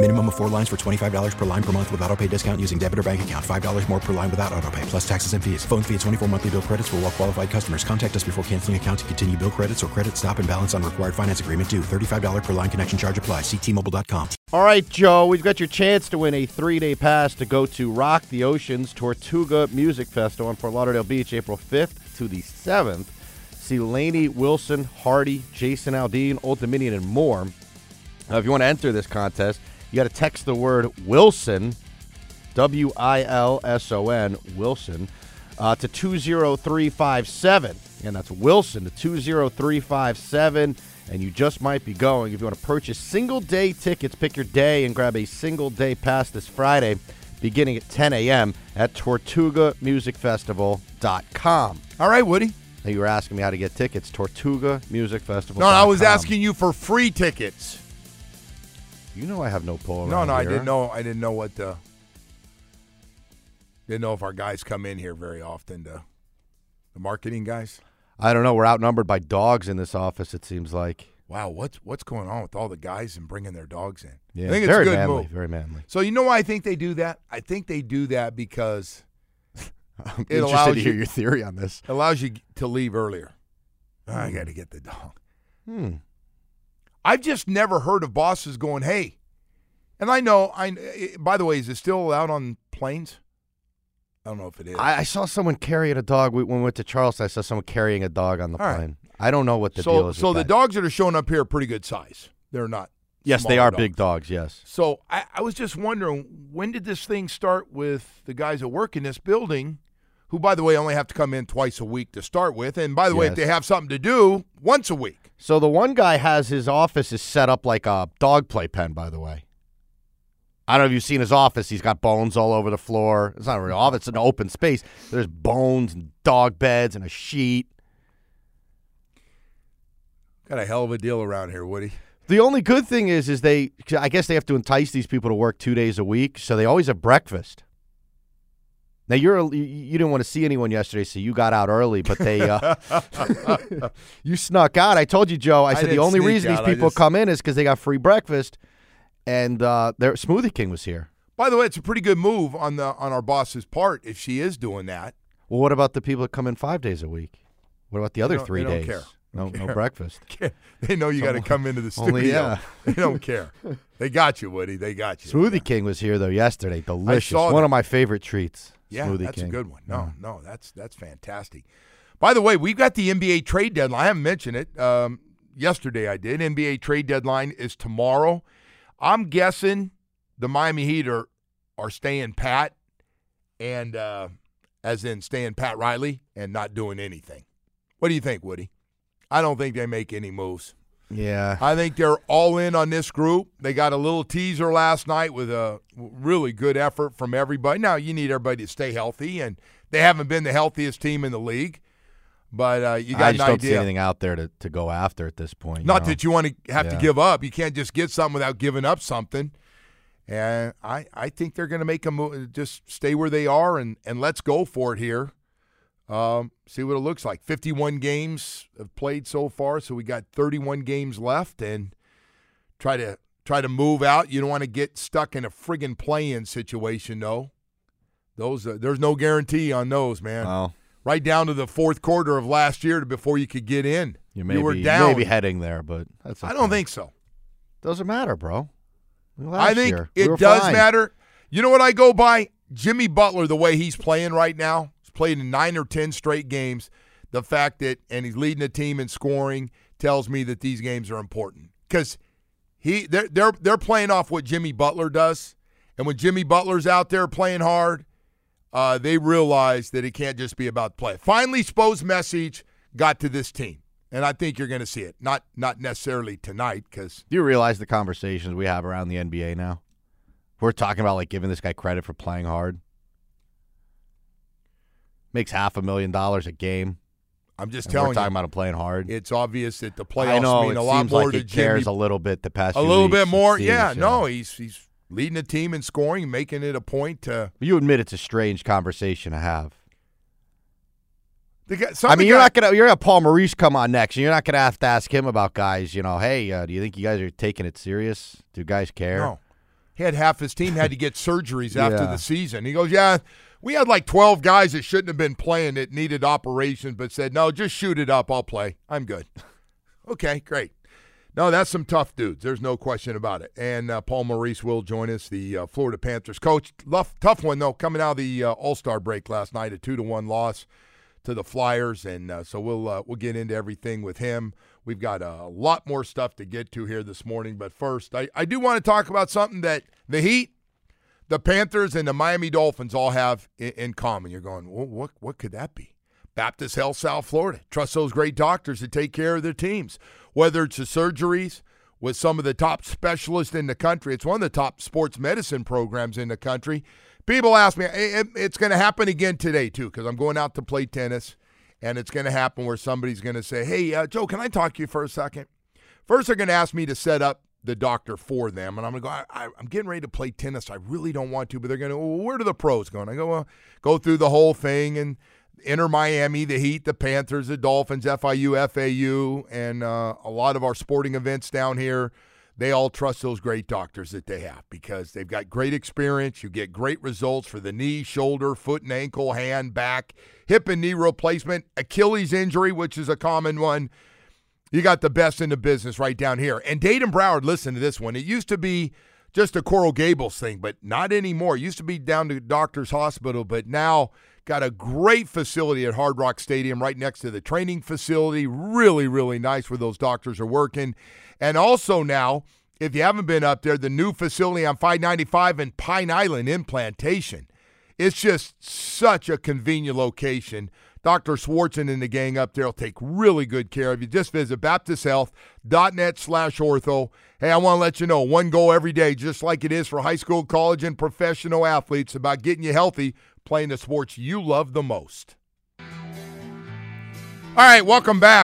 Minimum of four lines for $25 per line per month with auto pay discount using debit or bank account. $5 more per line without auto pay, plus taxes and fees. Phone fee at 24 monthly bill credits for all well qualified customers. Contact us before canceling account to continue bill credits or credit stop and balance on required finance agreement due. $35 per line connection charge apply. Ctmobile.com. All right, Joe, we've got your chance to win a three day pass to go to Rock the Oceans Tortuga Music Festival in Fort Lauderdale Beach, April 5th to the 7th. See Lainey, Wilson, Hardy, Jason Aldean, Old Dominion, and more. Now, if you want to enter this contest, you got to text the word Wilson, W I L S O N, Wilson, uh, to 20357. And that's Wilson to 20357. And you just might be going. If you want to purchase single day tickets, pick your day and grab a single day pass this Friday beginning at 10 a.m. at TortugaMusicFestival.com. All right, Woody. Now you were asking me how to get tickets. Tortuga Music Festival. No, no, I was asking you for free tickets. You know I have no pull around No, no, I here. didn't know. I didn't know what the. Didn't know if our guys come in here very often to the marketing guys. I don't know. We're outnumbered by dogs in this office. It seems like. Wow, what's what's going on with all the guys and bringing their dogs in? Yeah, I think it's very a good manly. move. Very manly. So you know why I think they do that? I think they do that because I'm It interested allows to hear you- your theory on this. it allows you to leave earlier. I got to get the dog. Hmm. I've just never heard of bosses going, "Hey," and I know. I by the way, is it still allowed on planes? I don't know if it is. I, I saw someone carrying a dog. We, when we went to Charleston, I saw someone carrying a dog on the All right. plane. I don't know what the so, deal is. so the that. dogs that are showing up here are pretty good size. They're not. Yes, they are big dogs. Yes. So I, I was just wondering when did this thing start with the guys that work in this building, who by the way only have to come in twice a week to start with, and by the way, if they have something to do, once a week. So the one guy has his office is set up like a dog play pen. By the way, I don't know if you've seen his office. He's got bones all over the floor. It's not a real office; it's an open space. There's bones and dog beds and a sheet. Got a hell of a deal around here, Woody. The only good thing is, is they. I guess they have to entice these people to work two days a week, so they always have breakfast. Now you're you- you didn't want to see anyone yesterday, so you got out early. But they, uh, you snuck out. I told you, Joe. I I said the only reason out, these people just- come in is because they got free breakfast, and uh, their Smoothie King was here. By the way, it's a pretty good move on the on our boss's part if she is doing that. Well, what about the people that come in five days a week? What about the other three they don't days? care. No, Don't no breakfast. they know you got to come into the studio. Only, yeah. They don't care. They got you, Woody. They got you. Smoothie King was here though yesterday. Delicious. One that. of my favorite treats. Yeah, Smoothie that's King. a good one. No, no, that's that's fantastic. By the way, we've got the NBA trade deadline. I haven't mentioned it. Um, yesterday I did. NBA trade deadline is tomorrow. I'm guessing the Miami Heat are are staying pat, and uh, as in staying Pat Riley and not doing anything. What do you think, Woody? I don't think they make any moves. Yeah. I think they're all in on this group. They got a little teaser last night with a really good effort from everybody. Now you need everybody to stay healthy, and they haven't been the healthiest team in the league. But uh, you got I an just don't see idea. anything out there to, to go after at this point. Not know? that you want to have to give up. You can't just get something without giving up something. And I, I think they're going to make a move. Just stay where they are and, and let's go for it here. Um, see what it looks like. 51 games have played so far, so we got 31 games left, and try to try to move out. You don't want to get stuck in a friggin' play-in situation, though. Those uh, there's no guarantee on those, man. Well, Right down to the fourth quarter of last year before you could get in. you may were be, down. may be heading there, but that's I don't think so. doesn't matter, bro. I think year, it were does fine. matter. You know what I go by? Jimmy Butler, the way he's playing right now, played in nine or ten straight games. the fact that and he's leading the team in scoring tells me that these games are important because he they're they're they're playing off what Jimmy Butler does, and when Jimmy Butler's out there playing hard, uh, they realize that it can't just be about play. Finally, Spo's message got to this team, and I think you're going to see it. Not not necessarily tonight because Do you realize the conversations we have around the NBA now? We're talking about like giving this guy credit for playing hard. Makes half a million dollars a game. I'm just and telling we're talking you, about him playing hard. it's obvious that the playoffs I know mean a lot seems more like to he cares Jimmy. a little bit the past a little weeks, bit more, seems, yeah. you No, he's he's leading the team in scoring, making it a point to. You admit it's a strange conversation to have. The guy, I mean, you're guy- not gonna you're gonna Paul Maurice come on next, and you're not gonna have to ask him about guys. You know, hey, uh, do you think you guys are taking it serious? Do guys care? No. He had half his team had to get surgeries after Yeah. the season. He goes, Yeah, we had like 12 guys that shouldn't have been playing that needed operations, but said, No, just shoot it up. I'll play. I'm good. okay, great. No, that's some tough dudes. There's no question about it. And uh, Paul Maurice will join us, the uh, Florida Panthers coach. Tough, tough one, though, coming out of the uh, All Star break last night, a 2 to 1 loss to the Flyers, and uh, so we'll uh, we'll get into everything with him. We've got a lot more stuff to get to here this morning, but first, I, I do want to talk about something that the Heat, the Panthers, and the Miami Dolphins all have in, in common. You're going, well, what what could that be? Baptist Health South Florida. Trust those great doctors to take care of their teams, whether it's the surgeries with some of the top specialists in the country. It's one of the top sports medicine programs in the country. People ask me, "Eh, eh, it's going to happen again today, too, because I'm going out to play tennis, and it's going to happen where somebody's going to say, hey, uh, Joe, can I talk to you for a second? First, they're going to ask me to set up the doctor for them, and I'm going to go, I, I'm getting ready to play tennis. I really don't want to, but they're going to, well, where do the pros go? And I go, well, go through the whole thing and enter Miami, the Heat, the Panthers, the Dolphins, FIU, FAU, and uh, a lot of our sporting events down here. They all trust those great doctors that they have because they've got great experience. You get great results for the knee, shoulder, foot and ankle, hand, back, hip and knee replacement, Achilles injury, which is a common one. You got the best in the business right down here. And Dayton Broward, listen to this one. It used to be just a Coral Gables thing, but not anymore. It used to be down to Doctors Hospital, but now got a great facility at Hard Rock Stadium right next to the training facility. Really, really nice where those doctors are working. And also now, if you haven't been up there, the new facility on 595 in Pine Island in Plantation. It's just such a convenient location. Dr. Swartzen and the gang up there will take really good care of you. Just visit baptisthealth.net slash ortho. Hey, I want to let you know one goal every day, just like it is for high school, college, and professional athletes, about getting you healthy, playing the sports you love the most. All right, welcome back.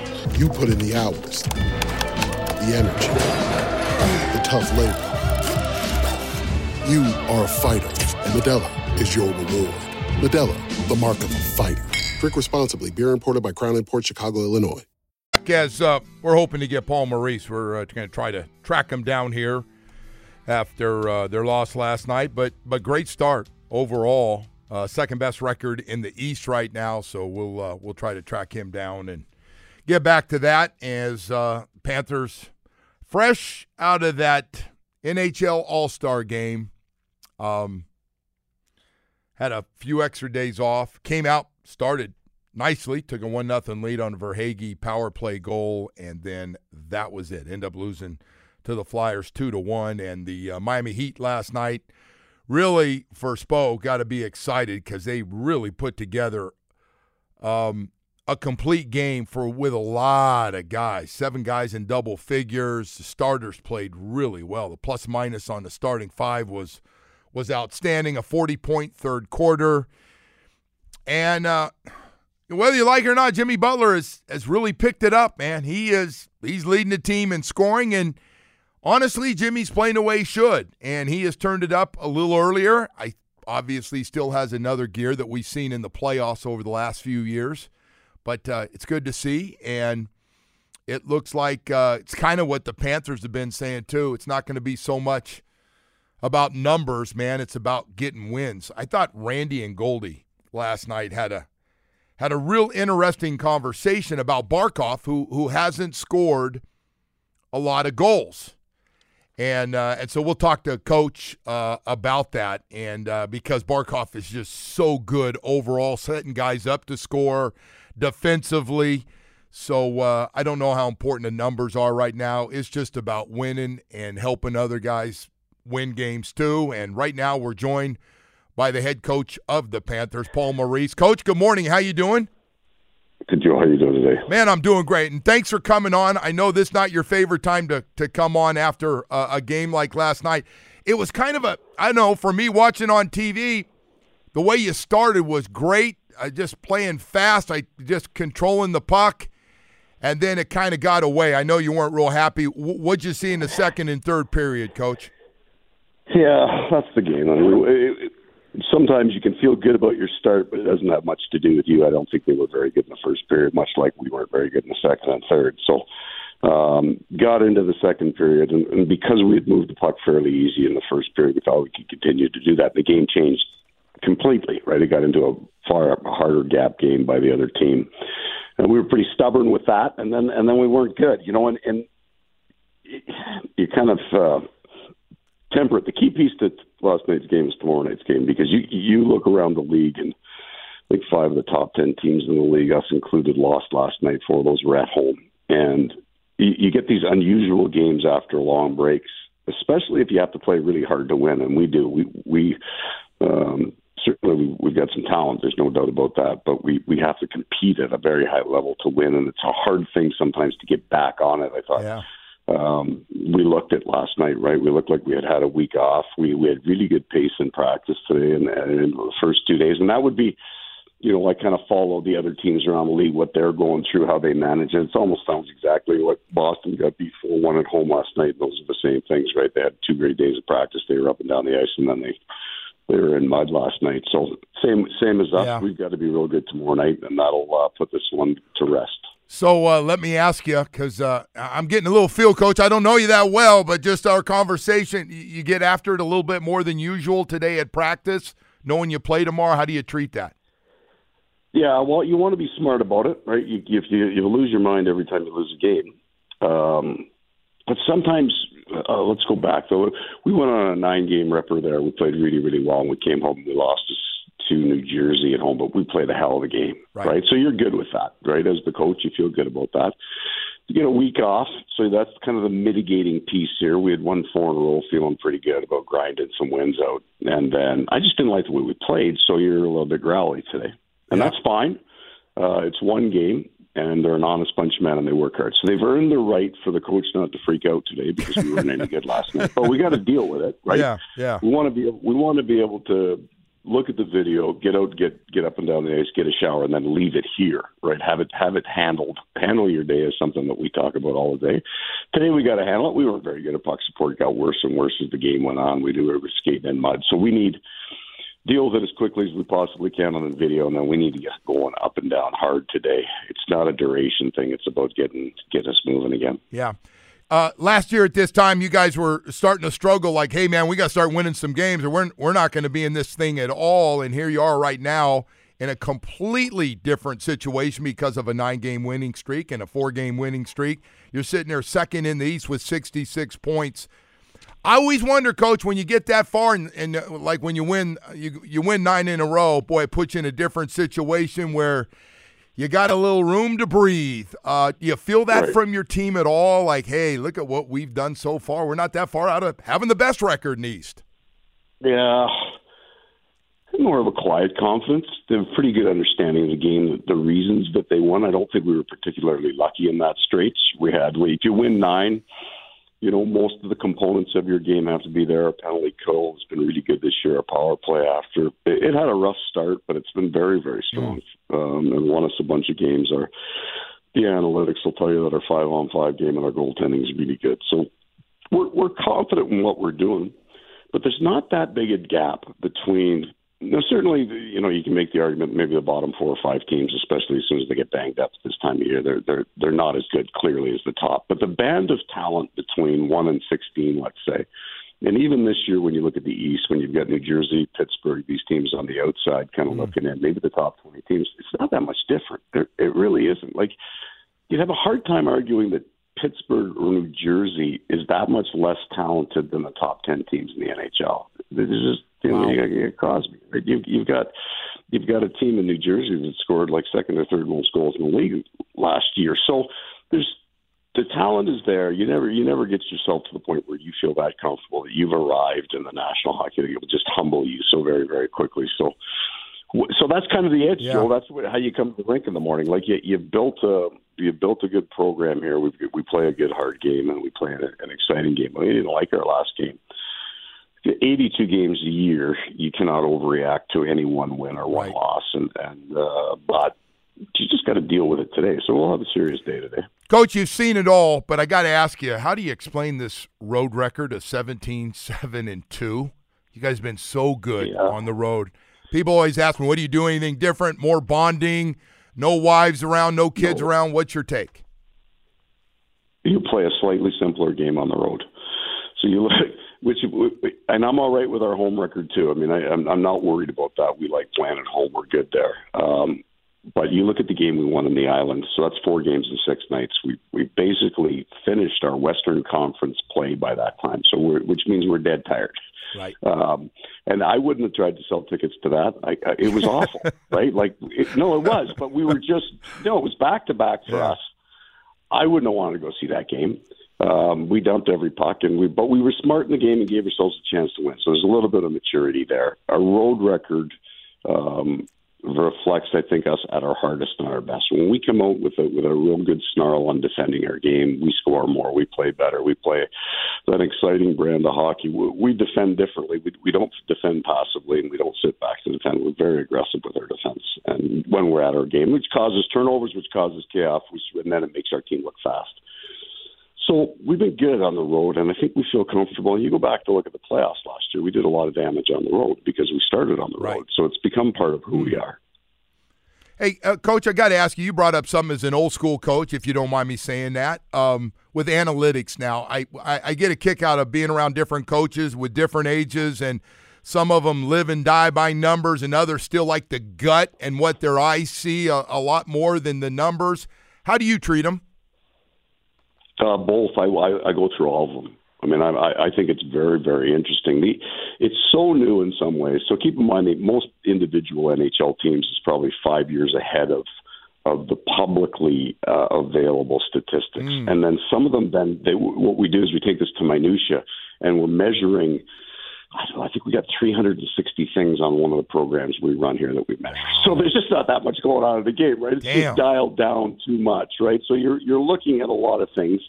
You put in the hours, the energy, the tough labor. You are a fighter, and Modelo is your reward. Modelo, the mark of a fighter. Drink responsibly. Beer imported by Crown Port Chicago, Illinois. As uh, we're hoping to get Paul Maurice, we're uh, going to try to track him down here after uh, their loss last night. But but great start overall, uh, second best record in the East right now. So we'll uh, we'll try to track him down and get back to that as uh, Panthers fresh out of that NHL All Star game Um, had a few extra days off. Came out, started nicely, took a one nothing lead on Verhaeghe power play goal, and then that was it. End up losing to the Flyers two to one. And the uh, Miami Heat last night, really for Spo, got to be excited because they really put together um, a complete game for with a lot of guys. Seven guys in double figures. The starters played really well. The plus minus on the starting five was was outstanding. A 40 point third quarter. And uh, whether you like it or not, Jimmy Butler has, has really picked it up, man. He is he's leading the team in scoring and honestly, Jimmy's playing the way he should. And he has turned it up a little earlier. I obviously still has another gear that we've seen in the playoffs over the last few years. But uh, it's good to see. And it looks like uh, it's kind of what the Panthers have been saying, too. It's not going to be so much about numbers, man. It's about getting wins. I thought Randy and Goldie last night had a had a real interesting conversation about Barkov, who who hasn't scored a lot of goals, and uh, and so we'll talk to Coach uh, about that, and uh, because Barkov is just so good overall, setting guys up to score defensively. So uh, I don't know how important the numbers are right now. It's just about winning and helping other guys win games too. And right now we're joined by the head coach of the Panthers, Paul Maurice. Coach, good morning. How you doing? Good, Joe. How you doing today? Man, I'm doing great, and thanks for coming on. I know this is not your favorite time to to come on after a, a game like last night. It was kind of a I don't know for me watching on TV. The way you started was great. I just playing fast. I just controlling the puck, and then it kind of got away. I know you weren't real happy. What'd you see in the second and third period, Coach? Yeah, that's the game. I mean, it, it, sometimes you can feel good about your start, but it doesn't have much to do with you. I don't think they were very good in the first period, much like we weren't very good in the second and third. So, um, got into the second period, and, and because we had moved the puck fairly easy in the first period, we thought we could continue to do that. The game changed completely, right? It got into a far harder gap game by the other team, and we were pretty stubborn with that. And then and then we weren't good, you know. And and you kind of uh, temper it. The key piece to last night's game is tomorrow night's game because you you look around the league and I think five of the top ten teams in the league, us included, lost last night. Four of those were at home, and you, you get these unusual games after long breaks, especially if you have to play really hard to win, and we do. We we um, certainly we've got some talent. There's no doubt about that. But we we have to compete at a very high level to win, and it's a hard thing sometimes to get back on it. I thought. Yeah. Um, we looked at last night, right? We looked like we had had a week off. We, we had really good pace in practice today and, and in the first two days, and that would be, you know, I kind of follow the other teams around the league, what they're going through, how they manage it. It almost sounds exactly what Boston got beat for one at home last night. Those are the same things, right? They had two great days of practice. They were up and down the ice, and then they they were in mud last night. So same same as us. Yeah. We've got to be real good tomorrow night, and that'll uh, put this one to rest. So uh, let me ask you, because uh, I'm getting a little feel, Coach. I don't know you that well, but just our conversation, you get after it a little bit more than usual today at practice, knowing you play tomorrow. How do you treat that? Yeah, well, you want to be smart about it, right? You, if you you lose your mind every time you lose a game, um, but sometimes uh, let's go back though. We went on a nine-game ripper there. We played really, really well, and we came home. and We lost to New Jersey at home, but we played a hell of a game, Right. right? So you're good with that, right? As the coach, you feel good about that. You get a week off, so that's kind of the mitigating piece here. We had won four in a row, feeling pretty good about grinding some wins out, and then I just didn't like the way we played. So you're a little bit growly today, and Yeah. that's fine. Uh, it's one game, and they're an honest bunch of men, and they work hard. So they've earned the right for the coach not to freak out today because we weren't any good last night. But we got to deal with it, right? Yeah, yeah. We want to be we want to be able to look at the video, get out, get get up and down the ice, get a shower, and then leave it here, right? Have it have it handled. Handle your day is something that we talk about all the day. Today we got to handle it. We weren't very good at puck support. It got worse and worse as the game went on. We knew we were skating in mud, so we need deal with it as quickly as we possibly can on the video, and then we need to get going up and down hard today. It's not a duration thing; it's about getting get us moving again. Yeah. Uh, last year at this time, you guys were starting to struggle. Like, hey, man, we got to start winning some games, or we're we're not going to be in this thing at all. And here you are right now in a completely different situation because of a nine-game winning streak and a four-game winning streak. You're sitting there second in the East with 66 points. I always wonder, Coach, when you get that far, and, and uh, like when you win, you you win nine in a row. Boy, it puts you in a different situation where you got a little room to breathe. Uh, you feel that Right. from your team at all? Like, hey, look at what we've done so far. We're not that far out of having the best record in the East. Yeah. More of a quiet confidence. They have a pretty good understanding of the game, the reasons that they won. I don't think we were particularly lucky in that stretch. We had, if you win nine, you know, most of the components of your game have to be there. Penalty kill has been really good this year. Our power play after it, it had a rough start, but it's been very, very strong um, and won us a bunch of games. Our the analytics will tell you that our five on five game and our goaltending is really good. So we're we're confident in what we're doing, but there's not that big a gap between. Now, certainly, you know, you can make the argument maybe the bottom four or five teams, especially as soon as they get banged up this time of year, they're they're they're not as good clearly as the top. But the band of talent between one and sixteen, let's say, and even this year, when you look at the East, when you've got New Jersey, Pittsburgh, these teams on the outside, kind of mm-hmm. looking at maybe the top twenty teams, it's not that much different. It, it really isn't. Like you'd have a hard time arguing that Pittsburgh or New Jersey is that much less talented than the top ten teams in the NHL. This is just you know, you got, you got Crosby. Right? You, you've got you've got a team in New Jersey that scored like second or third most goals in the league last year. So there's the talent is there. You never you never get yourself to the point where you feel that comfortable that you've arrived in the National Hockey League. It will just humble you so very very quickly. So. So that's kind of the edge, Yeah. Joe. That's what, how you come to the rink in the morning. Like you, you've built a you've built a good program here. We we play a good hard game and we play an, an exciting game. We didn't like our last game. 82 games a year, you cannot overreact to any one win or one Right. loss, and and uh, but you just got to deal with it today. So we'll have a serious day today. Coach, you've seen it all, but I got to ask you, how do you explain this road record of 17, 7, and 2? You guys have been so good Yeah. on the road. People always ask me, what do you do? Anything different? More bonding? No wives around? No kids No. around? What's your take? you play a slightly simpler game on the road. So you look, which, and I'm all right with our home record too. I mean, I, I'm, I'm not worried about that. We like playing at home. We're good there. Um, but you look at the game we won in the island. So that's four games in six nights. We we basically finished our Western Conference play by that time. So we're, which means we're dead tired. Right. Um, and I wouldn't have tried to sell tickets to that. I, I, it was awful, right? Like, it, no, it was. But we were just no. It was back to back for Yeah. us. I wouldn't have wanted to go see that game. Um, we dumped every puck, and we but we were smart in the game and gave ourselves a chance to win. So there's a little bit of maturity there. Our road record um, reflects, I think, us at our hardest and our best. When we come out with a with a real good snarl on defending our game, we score more, we play better, we play that exciting brand of hockey. We, we defend differently. We, we don't defend passively, and we don't sit back to defend. We're very aggressive with our defense, and when we're at our game, which causes turnovers, which causes chaos, which, and then it makes our team look fast. So we've been good on the road, and I think we feel comfortable. And you go back to look at the playoffs last year; we did a lot of damage on the road because we started on the Right. road. So it's become part of who we are. Hey, uh, Coach, I got to ask you. You brought up something as an old school coach, if you don't mind me saying that. Um, with analytics now, I, I I get a kick out of being around different coaches with different ages, and some of them live and die by numbers, and others still like the gut and what their eyes see a, a lot more than the numbers. How do you treat them? Uh, both. I, I, I go through all of them. I mean, I, I I think it's very, very interesting. The, it's so new in some ways. So keep in mind that most individual NHL teams is probably five years ahead of of the publicly uh, available statistics, and then some of them. Then they, what we do is we take this to minutia, and we're measuring. I don't know. I think we got 360 things on one of the programs we run here that we measure. So there's just not that much going on in the game, right? It's Damn. just dialed down too much, right? So you're you're looking at a lot of things.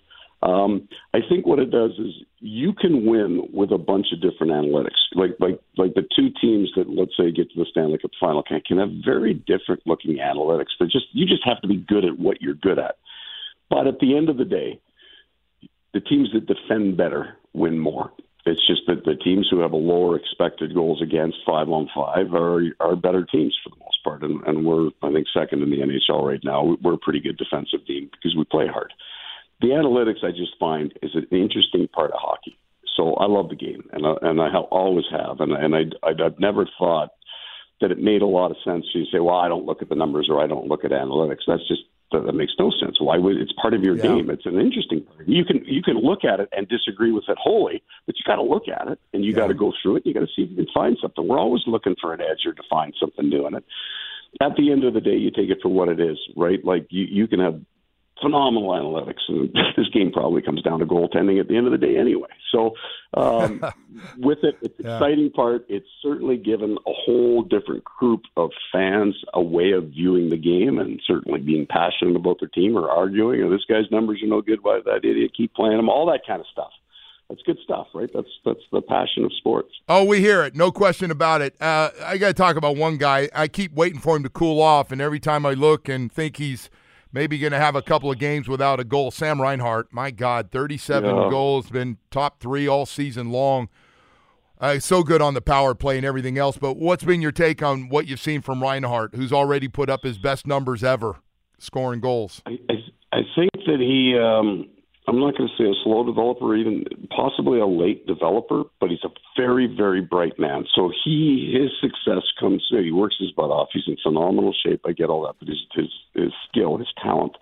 Um, I think what it does is you can win with a bunch of different analytics. Like like like the two teams that let's say get to the Stanley Cup final can can have very different looking analytics. They're just you just have to be good at what you're good at. But at the end of the day, the teams that defend better win more. It's just that the teams who have a lower expected goals against five on five are are better teams for the most part, and, and we're I think second in the NHL right now. We're a pretty good defensive team because we play hard. The analytics I just find is an interesting part of hockey. So I love the game, and I, and I ha- always have, and and I, I I've never thought that it made a lot of sense. You say, well, I don't look at the numbers or I don't look at analytics. That's just That, that makes no sense. Why would it's part of your Yeah. game? It's an interesting part. You can you can look at it and disagree with it wholly, but you got to look at it and you got to go through it. You got to see if you can find something. We're always looking for an edge or to find something new in it. At the end of the day, you take it for what it is, right? Like you you can have phenomenal analytics, and this game probably comes down to goaltending at the end of the day anyway. So, um, with it, it's Yeah. exciting part. It's certainly given a whole different group of fans a way of viewing the game, and certainly being passionate about their team or arguing, or this guy's numbers are no good. Why that idiot keep playing him? All that kind of stuff. That's good stuff, right? That's that's the passion of sports. Oh, we hear it. No question about it. Uh, I got to talk about one guy. I keep waiting for him to cool off, and every time I look and think he's maybe going to have a couple of games without a goal, Sam Reinhart, my God, 37 Yeah. goals, been top three all season long. Uh, so good on the power play and everything else. But what's been your take on what you've seen from Reinhart, who's already put up his best numbers ever scoring goals? I, I, I think that he, um, I'm not going to say a slow developer, even possibly a late developer, but he's a very, very bright man. So he, his success comes, he works his butt off. He's in phenomenal shape. I get all that, but his, his, his skill, his talent,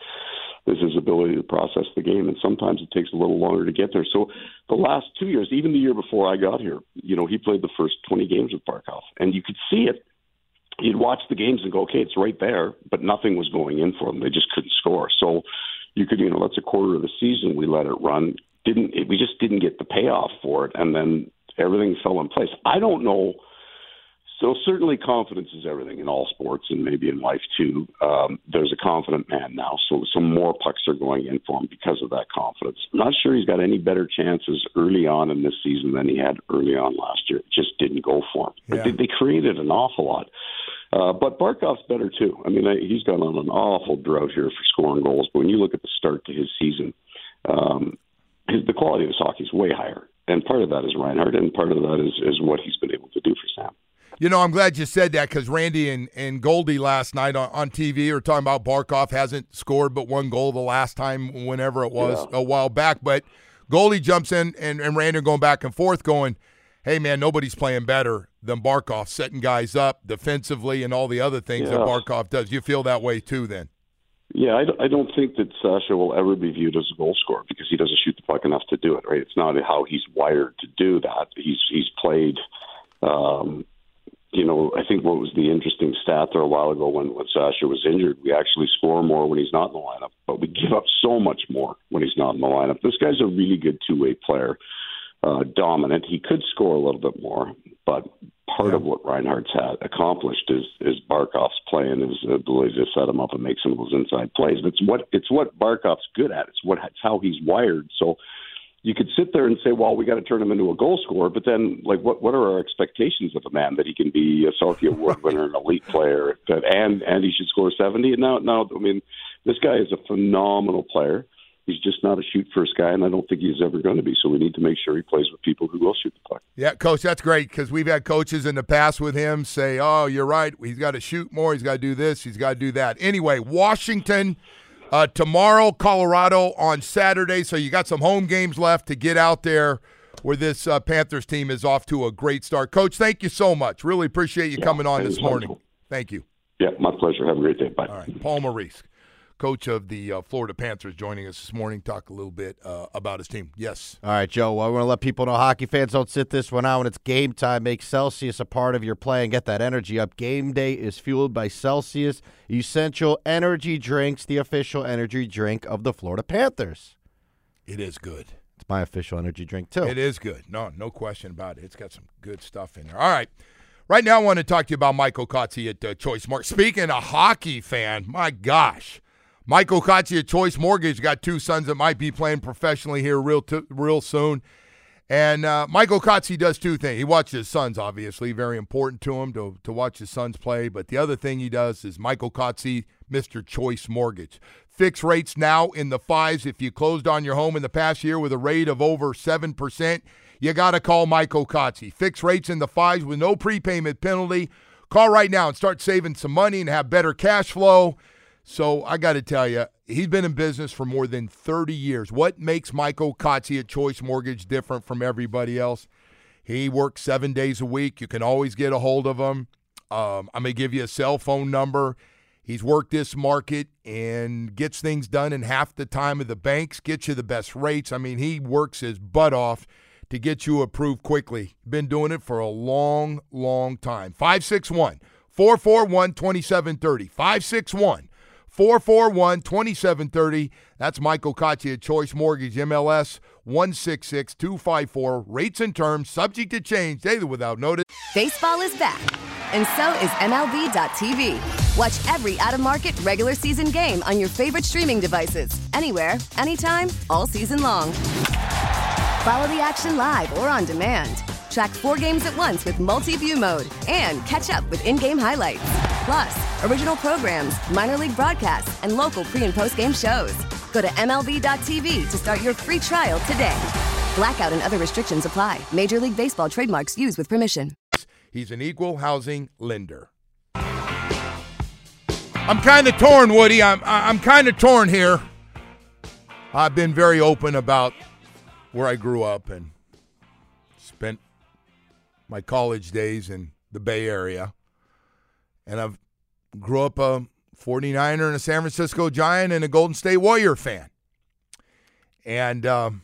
is his ability to process the game, and sometimes it takes a little longer to get there. So the last two years, even the year before I got here, you know, he played the first 20 games with Barkov, and you could see it you'd watch the games and go, okay, it's right there, but nothing was going in for them. They just couldn't score. So you could, you know, that's a quarter of the season we let it run. Didn't it, we just didn't get the payoff for it, and then everything fell in place. I don't know. So certainly confidence is everything in all sports and maybe in life too. Um, there's a confident man now, so some more pucks are going in for him because of that confidence. I'm not sure he's got any better chances early on in this season than he had early on last year. It just didn't go for him. Yeah. They, they created an awful lot. Uh, but Barkov's better too. I mean, he's gone on an awful drought here for scoring goals. But when you look at the start to his season, um, his, the quality of his hockey is way higher, and part of that is Reinhart, and part of that is is what he's been able to do for Sam. You know, I'm glad you said that because Randy and, and Goldie last night on, on TV are talking about Barkov hasn't scored but one goal the last time, whenever it was Yeah. a while back. But Goldie jumps in and, and Randy are going back and forth, going, hey, man, nobody's playing better than Barkov, setting guys up defensively and all the other things that Yeah. Barkov does. You feel that way too then? Yeah, I, don't- I don't think that Sasha will ever be viewed as a goal scorer because he doesn't shoot the puck enough to do it. Right? It's not how he's wired to do that. He's he's played. Um, you know, I think what was the interesting stat there a while ago when when Sasha was injured, we actually score more when he's not in the lineup, but we give up so much more when he's not in the lineup. This guy's a really good two way player, uh, dominant. He could score a little bit more, but part of what Reinhart's had accomplished is is Barkov's play and his ability to set him up and make some of those inside plays. It's what it's what Barkov's good at. It's what it's how he's wired. So you could sit there and say, well, we got to turn him into a goal scorer, but then like what what are our expectations of a man that he can be a Selke Award winner, an elite player, that and and he should score seventy? And now now I mean, this guy is a phenomenal player. He's just not a shoot first guy, and I don't think he's ever going to be. So we need to make sure he plays with people who will shoot the puck. Yeah, coach, that's great because we've had coaches in the past with him say, "Oh, you're right. He's got to shoot more. He's got to do this. He's got to do that." Anyway, Washington uh, tomorrow, Colorado on Saturday. So you got some home games left to get out there where this uh, Panthers team is off to a great start. Coach, thank you so much. Really appreciate you Yeah, coming on this morning. wonderful. Thank you. Yeah, my pleasure. Have a great day. Bye. All right, Paul Maurice, coach of the uh, Florida Panthers, joining us this morning. Talk a little bit uh, about his team. Yes. All right, Joe. Well, I want to let people know hockey fans don't sit this one out when it's game time. Make Celsius a part of your play and get that energy up. Game day is fueled by Celsius Essential Energy Drinks, the official energy drink of the Florida Panthers. It is good. It's my official energy drink, too. It is good. No, no question about it. It's got some good stuff in there. All right. Right now, I want to talk to you about Michael Kotze at uh, Choice Mortgage. Speaking of hockey fan, my gosh, Michael Kotze at Choice Mortgage got two sons that might be playing professionally here real t- real soon. And uh, Michael Kotze does two things. He watches his sons, obviously, very important to him to, to watch his sons play. But the other thing he does is Michael Kotze, Mr. Choice Mortgage. Fixed rates now in the fives. If you closed on your home in the past year with a rate of over 7%, you got to call Michael Kotze. Fixed rates in the fives with no prepayment penalty. Call right now and start saving some money and have better cash flow. So I got to tell you, he's been in business for more than 30 years. What makes Michael Kotze at Choice Mortgage different from everybody else? He works seven days a week. You can always get a hold of him. Um, I'm going to give you a cell phone number. He's worked this market and gets things done in half the time of the banks, gets you the best rates. I mean, he works his butt off to get you approved quickly. Been doing it for a long, long time. 561 441 2730. 561 441 2730. That's Michael at Choice Mortgage MLS 166 254. Rates and terms subject to change daily without notice. Baseball is back, and so is MLB.tv. Watch every out of market regular season game on your favorite streaming devices, anywhere, anytime, all season long. Follow the action live or on demand. Track four games at once with multi view mode and catch up with in game highlights. Plus, original programs, minor league broadcasts, and local pre and post game shows. Go to MLB.tv to start your free trial today. Blackout and other restrictions apply. Major League Baseball trademarks used with permission. He's an equal housing lender. I'm kind of torn, Woody. I'm I'm kind of torn here. I've been very open about where I grew up and my college days in the Bay Area. And I've grew up a 49er and a San Francisco Giant and a Golden State Warrior fan. And um,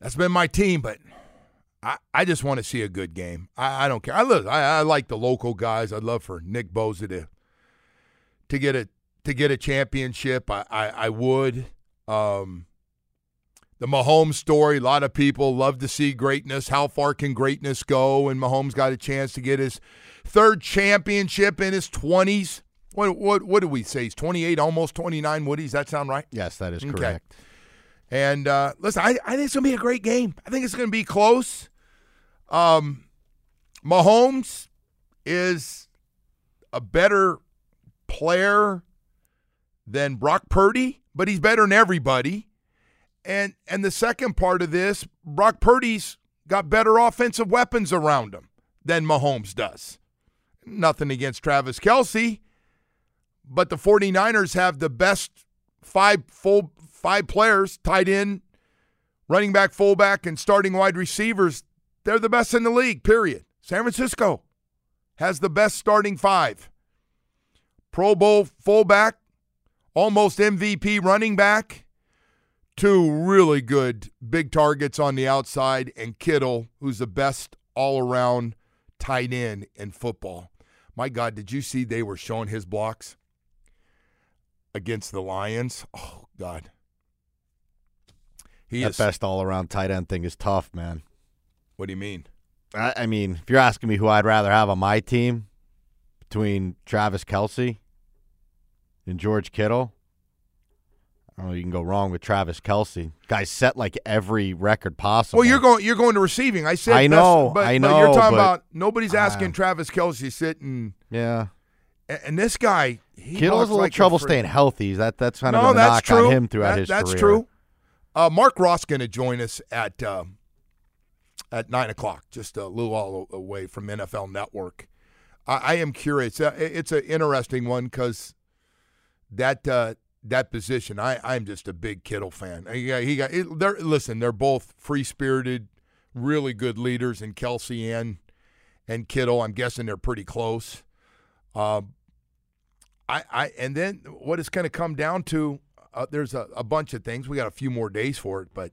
that's been my team, but I, I just want to see a good game. I, I don't care. I, love, I I like the local guys. I'd love for Nick Bosa to to get a to get a championship. I I, I would. Um, the Mahomes story. A lot of people love to see greatness. How far can greatness go? And Mahomes got a chance to get his third championship in his twenties. What what what did we say? He's twenty eight, almost twenty nine. Woody, does that sound right? Yes, that is Okay. correct. And uh, listen, I, I think it's gonna be a great game. I think it's gonna be close. Um, Mahomes is a better player than Brock Purdy, but he's better than everybody. And and the second part of this, Brock Purdy's got better offensive weapons around him than Mahomes does. Nothing against Travis Kelce, but the 49ers have the best five full five players tied in, running back, fullback, and starting wide receivers. They're the best in the league, period. San Francisco has the best starting five. Pro Bowl fullback, almost MVP running back, two really good big targets on the outside, and Kittle, who's the best all around tight end in football. My God, did you see they were showing his blocks against the Lions? Oh, God. He that is. best all around tight end thing is tough, man. What do you mean? I, I mean, if you're asking me who I'd rather have on my team between Travis Kelce and George Kittle, I don't know. You can go wrong with Travis Kelce. Guy set like every record possible. Well, you're going. You're going to receiving. I said. I best- know, but, I but you're talking but- about nobody's asking Ah. Travis Kelce sitting. Yeah. And, and this guy, he Kittle's blocks a little like trouble fr- staying healthy. That that's kind of no, the that's knock true. on him throughout That- his that's career. true. Uh, Marc Ross going to join us at um, at nine o'clock, just a little all away from NFL Network. I, I am curious. Uh, it's an interesting one because that uh, that position, I I'm just a big Kittle fan. Got, he got it, they're, listen. They're both free spirited, really good leaders, in Kelce and and Kittle. I'm guessing they're pretty close. Um, I, I and then what it's going to come down to, uh, there's a, a bunch of things. We got a few more days for it, but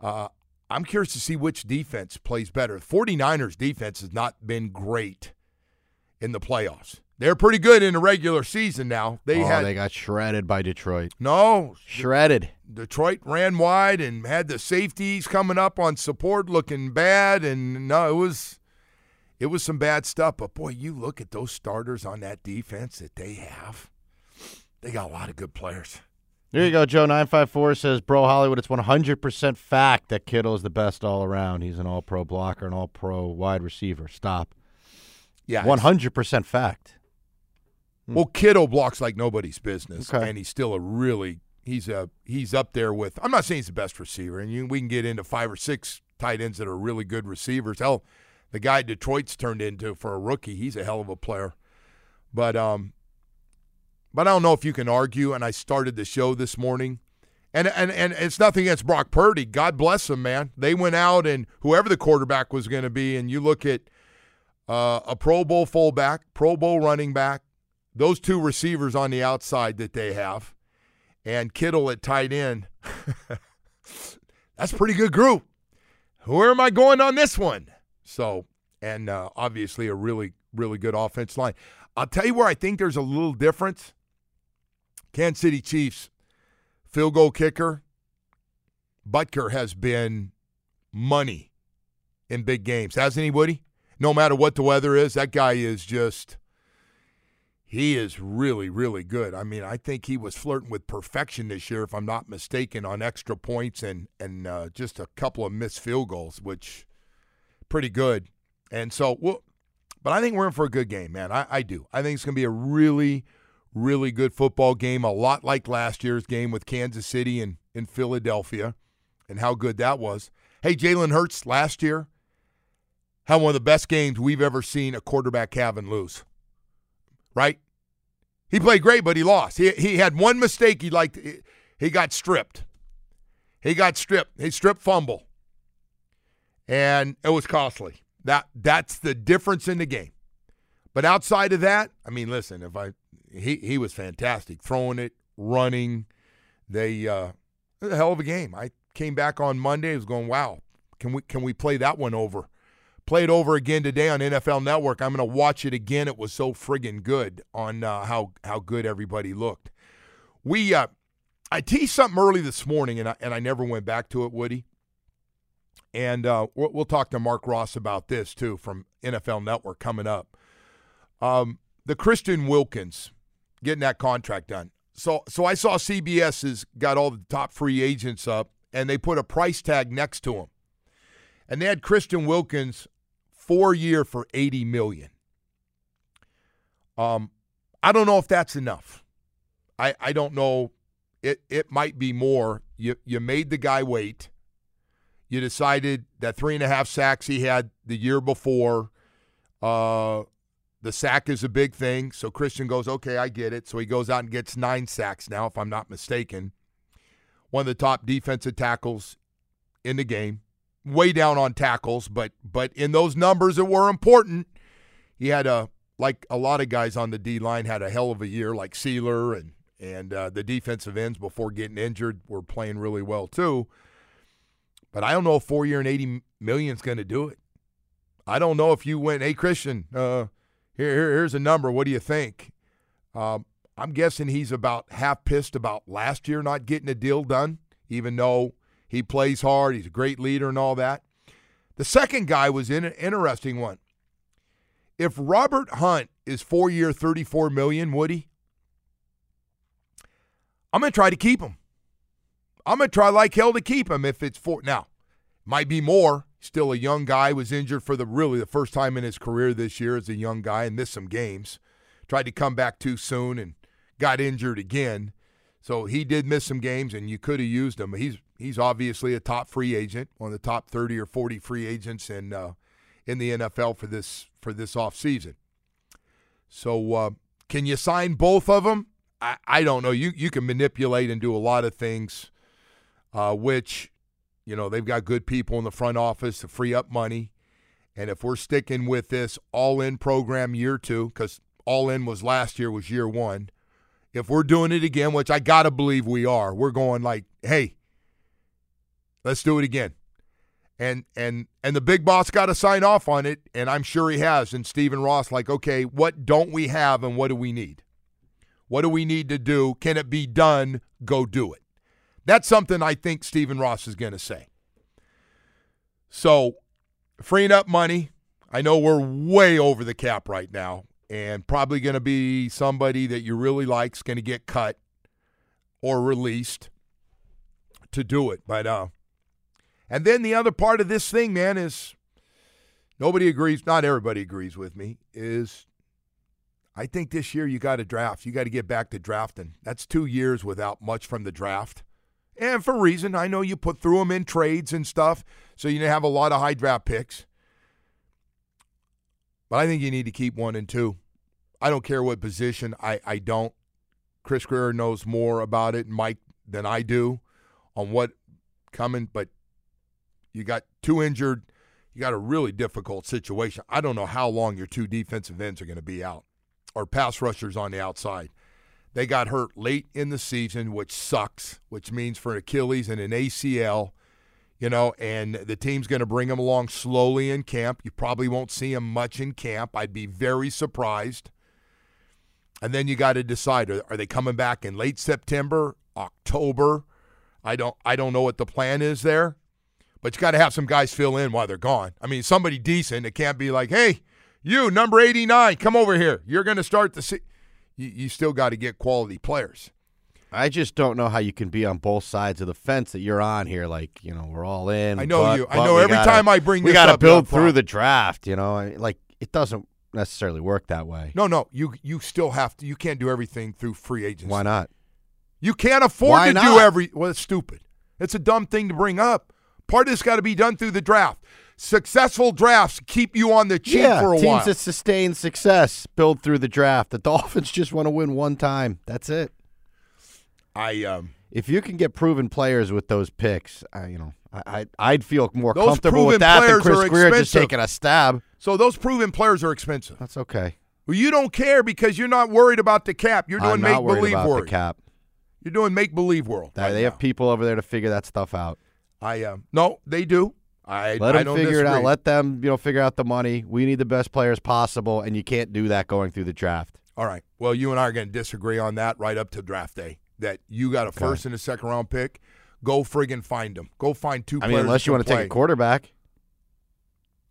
uh, I'm curious to see which defense plays better. 49ers defense has not been great in the playoffs. They're pretty good in the regular season now. They oh, had they got shredded by Detroit. no Shredded. Detroit ran wide and had the safeties coming up on support looking bad and no it was it was some bad stuff but boy you look at those starters on that defense that they have they got a lot of good players There you go, Joe. Nine five four says, "Bro, Hollywood, it's one hundred percent fact that Kittle is the best all around. He's an All Pro blocker, an All Pro wide receiver. Stop. yeah One hundred percent fact. Well Kittle blocks like nobody's business Okay. and he's still a really he's a he's up there with I'm not saying he's the best receiver and you, we can get into five or six tight ends that are really good receivers. Hell the guy Detroit's turned into for a rookie he's a hell of a player. But um but I don't know if you can argue and I started the show this morning and and and it's nothing against Brock Purdy. God bless him man. They went out and whoever the quarterback was going to be and you look at uh, a Pro Bowl fullback, Pro Bowl running back, those two receivers on the outside that they have, and Kittle at tight end. That's a pretty good group. Where am I going on this one? So, and uh, obviously a really, really good offense line. I'll tell you where I think there's a little difference. Kansas City Chiefs field goal kicker Butker has been money in big games, hasn't he, Woody? No matter what the weather is, that guy is just he is really, really good. I mean, I think he was flirting with perfection this year, if I'm not mistaken, on extra points and and uh, just a couple of missed field goals, which pretty good. And so, well, but I think we're in for a good game, man. I, I do. I think it's going to be a really, really good football game, a lot like last year's game with Kansas City and in Philadelphia, and how good that was. Hey, Jalen Hurts last year had one of the best games we've ever seen a quarterback have and lose right? He played great, but he lost. He he had one mistake. He liked he got stripped. He got stripped. He stripped fumble, and it was costly. That that's the difference in the game. But outside of that, I mean, listen, if I he he was fantastic throwing it, running. They uh, a hell of a game. I came back on Monday. I was going, wow, can we can we play that one over? Play it over again today on NFL Network. I'm going to watch it again. It was so friggin' good on uh, how how good everybody looked. We uh, I teased something early this morning, and I, and I never went back to it, Woody. And uh, we'll, talk to Marc Ross about this too from NFL Network coming up. Um, the Christian Wilkins getting that contract done. So so I saw CBS has got all the top free agents up, and they put a price tag next to him, and they had Christian Wilkins four year for 80 million. Um, I don't know if that's enough. I, I don't know. It it might be more. You you made the guy wait. You decided that three and a half sacks he had the year before. Uh, the sack is a big thing. So Christian goes, okay, I get it. So he goes out and gets nine sacks now, if I'm not mistaken. One of the top defensive tackles in the game way down on tackles, but but in those numbers that were important, he had a like a lot of guys on the D line had a hell of a year, like Sieler and and uh, the defensive ends before getting injured were playing really well too. But I don't know if four year and eighty million is going to do it. I don't know if you went, hey Christian, uh, here, here here's a number. What do you think? Um, I'm guessing he's about half pissed about last year not getting a deal done, even though he plays hard. He's a great leader and all that. The second guy was in an interesting one. If Robert Hunt is four year, thirty four million, Woody, I'm gonna try to keep him. I'm gonna try like hell to keep him if it's four. Now, might be more. Still a young guy. Was injured for the really the first time in his career this year as a young guy and missed some games. Tried to come back too soon and got injured again. So he did miss some games, and you could have used him. He's he's obviously a top free agent, one of the top 30 or 40 free agents in uh, in the NFL for this for this offseason. So uh, can you sign both of them? I, I don't know. You you can manipulate and do a lot of things, uh, which you know they've got good people in the front office to free up money. And if we're sticking with this all in program year two, because all in was last year was year one. If we're doing it again, which I gotta believe we are, we're going like, hey, Let's do it again. And and and the big boss got to sign off on it, and I'm sure he has. And Stephen Ross, like, okay, what don't we have, and what do we need? What do we need to do? Can it be done? Go do it. That's something I think Stephen Ross is going to say. So, freeing up money. I know we're way over the cap right now, and probably going to be somebody that you really like is going to get cut or released to do it. But uh, and then the other part of this thing, man, is nobody agrees, not everybody agrees with me, is I think this year you got to draft. You got to get back to drafting. That's two years without much from the draft. And for reason, I know you put through them in trades and stuff, so you have a lot of high draft picks. But I think you need to keep one and two. I don't care what position. I, I don't. Chris Grier knows more about it, Mike, than I do on what coming, but you got two injured you got a really difficult situation. I don't know how long your two defensive ends are going to be out or pass rushers on the outside. They got hurt late in the season, which sucks, which means for an Achilles and an ACL, you know, and the team's going to bring them along slowly in camp. You probably won't see them much in camp. I'd be very surprised. And then you got to decide are, are they coming back in late September, October? I don't I don't know what the plan is there. But you got to have some guys fill in while they're gone. I mean, somebody decent. It can't be like, "Hey, you number 89, come over here. You're going to start the se-. You, you still got to get quality players. I just don't know how you can be on both sides of the fence that you're on here. Like, you know, we're all in. I know but- you. I know every gotta- time I bring we gotta build through the draft. You know, like it doesn't necessarily work that way. No, no, you you still have to. You can't do everything through free agency. Why not? You can't afford Why to do not? every. Well, it's stupid. It's a dumb thing to bring up. Part of this got to be done through the draft. Successful drafts keep you on the cheap yeah, for a teams while. Teams that sustain success build through the draft. The Dolphins just want to win one time. That's it. I um, If you can get proven players with those picks, I, you know, I, I'd feel more Those comfortable with that than Chris Grier just taking a stab. so those proven players are expensive. That's okay. Well, you don't care because you're not worried about the cap. You're doing I'm make not worried believe about world. the cap. You're doing make believe world. They, right they now. have people over there to figure that stuff out. I um, no, they do. I Let I them don't figure it out. Let them, you know, figure out the money. We need the best players possible, and you can't do that going through the draft. All right. Well, you and I are going to disagree on that right up to draft day. That you got a Okay. first and a second round pick. Go friggin' find them. Go find two I players. mean, unless you want to take a quarterback,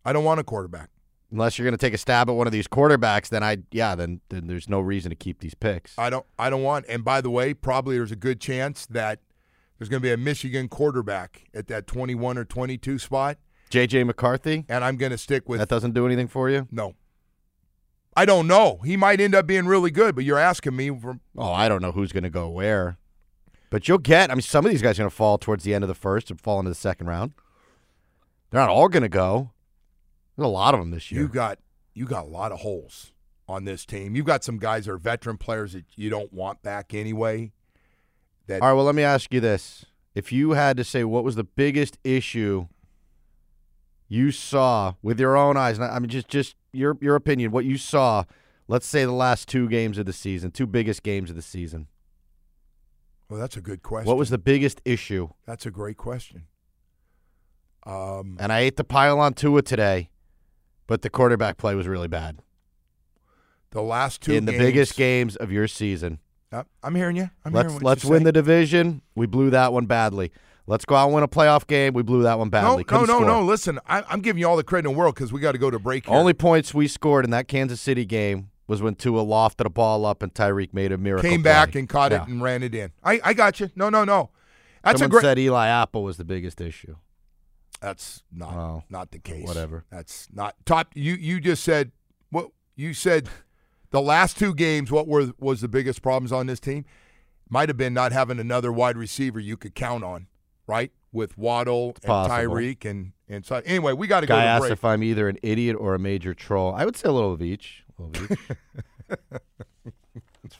I don't want a quarterback. unless you're going to take a stab at one of these quarterbacks, then I, yeah, then then there's no reason to keep these picks. I don't. I don't want. And by the way, probably there's a good chance that there's going to be a Michigan quarterback at that 21 or 22 spot, J.J. McCarthy, and I'm going to stick with that doesn't do anything for you. no. I don't know. He might end up being really good, but you're asking me from Oh, I don't know who's going to go where, but you'll get. I mean, some of these guys are going to fall towards the end of the first and fall into the second round. They're not all going to go. There's a lot of them this year. you got you got a lot of holes on this team. You've got some guys that are veteran players that you don't want back anyway. That All right, well, let me ask you this. If you had to say what was the biggest issue you saw with your own eyes, I mean, just just your your opinion, what you saw, let's say the last two games of the season, two biggest games of the season. Well, that's a good question. What was the biggest issue? That's a great question. Um, And I hate to pile on Tua today, but the quarterback play was really bad. the last two In the biggest games of your season. Uh, I'm hearing you. I'm let's hearing let's win saying. the division. We blew that one badly. Let's go out and win a playoff game. We blew that one badly. no, Couldn't no, score. no. Listen, I, I'm giving you all the credit in the world because we got to go to break here. Only points we scored in that Kansas City game was when Tua lofted a ball up and Tyreek made a miracle. came back and caught Yeah. it and ran it in. I, I got you. No, no, no. That's Someone a great. said Eli Apple was the biggest issue. That's not not the case. whatever. That's not top. You you just said what you said. The last two games, what were was the biggest problems on this team? Might have been not having another wide receiver you could count on, right? With Waddle and possible. Tyreek and and so anyway, we got to go Guy asked break. if I'm either an idiot or a major troll. I would say a little of each. A little of each.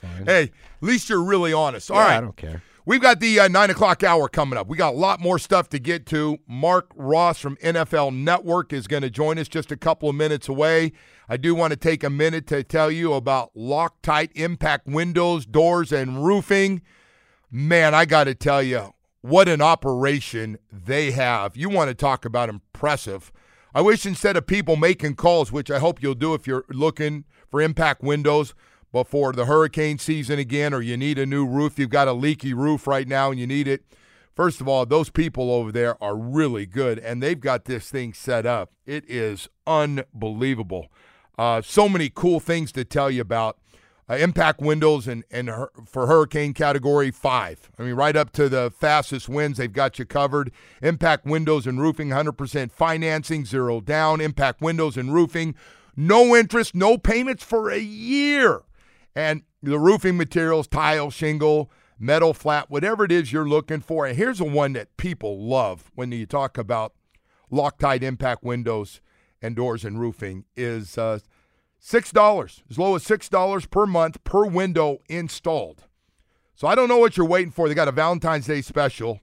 Fine. Hey, at least you're really honest. All Yeah, right, I don't care. We've got the uh, nine o'clock hour coming up. We got a lot more stuff to get to. Marc Ross from NFL Network is going to join us just a couple of minutes away. I do want to take a minute to tell you about Loctite Impact Windows, Doors, and Roofing. Man, I got to tell you, what an operation they have. You want to talk about impressive. I wish instead of people making calls, which I hope you'll do if you're looking for impact windows before the hurricane season again, or you need a new roof, you've got a leaky roof right now and you need it. First of all, those people over there are really good, and they've got this thing set up. It is unbelievable. Uh, so many cool things to tell you about. Uh, impact windows and, and for hurricane category five. I mean, right up to the fastest winds, they've got you covered. Impact windows and roofing, 100% financing, zero down. Impact windows and roofing, no interest, no payments for a year. And the roofing materials, tile, shingle, metal flat, whatever it is you're looking for. And here's the one that people love when you talk about Loctite impact windows and doors and roofing is uh, six dollars, as low as six dollars per month per window installed. So I don't know what you're waiting for. They got a Valentine's Day special.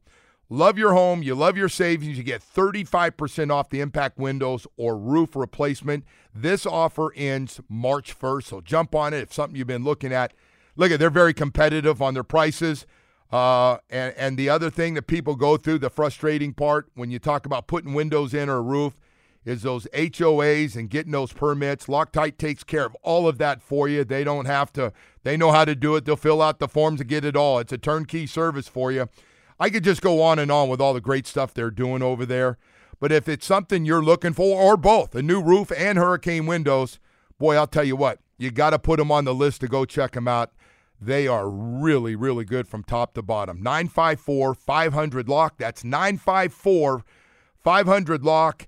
Love your home, you love your savings, you get 35% off the impact windows or roof replacement. This offer ends March 1st, so jump on it if something you've been looking at. Look at they're very competitive on their prices. Uh, and, and the other thing that people go through, the frustrating part when you talk about putting windows in or a roof, is those HOAs and getting those permits. Loctite takes care of all of that for you. They don't have to, they know how to do it. They'll fill out the forms and get it all. It's a turnkey service for you. I could just go on and on with all the great stuff they're doing over there. But if it's something you're looking for, or both, a new roof and hurricane windows, boy, I'll tell you what, you got to put them on the list to go check them out. They are really, really good from top to bottom. 954 500 Lock. That's 954 500 Lock.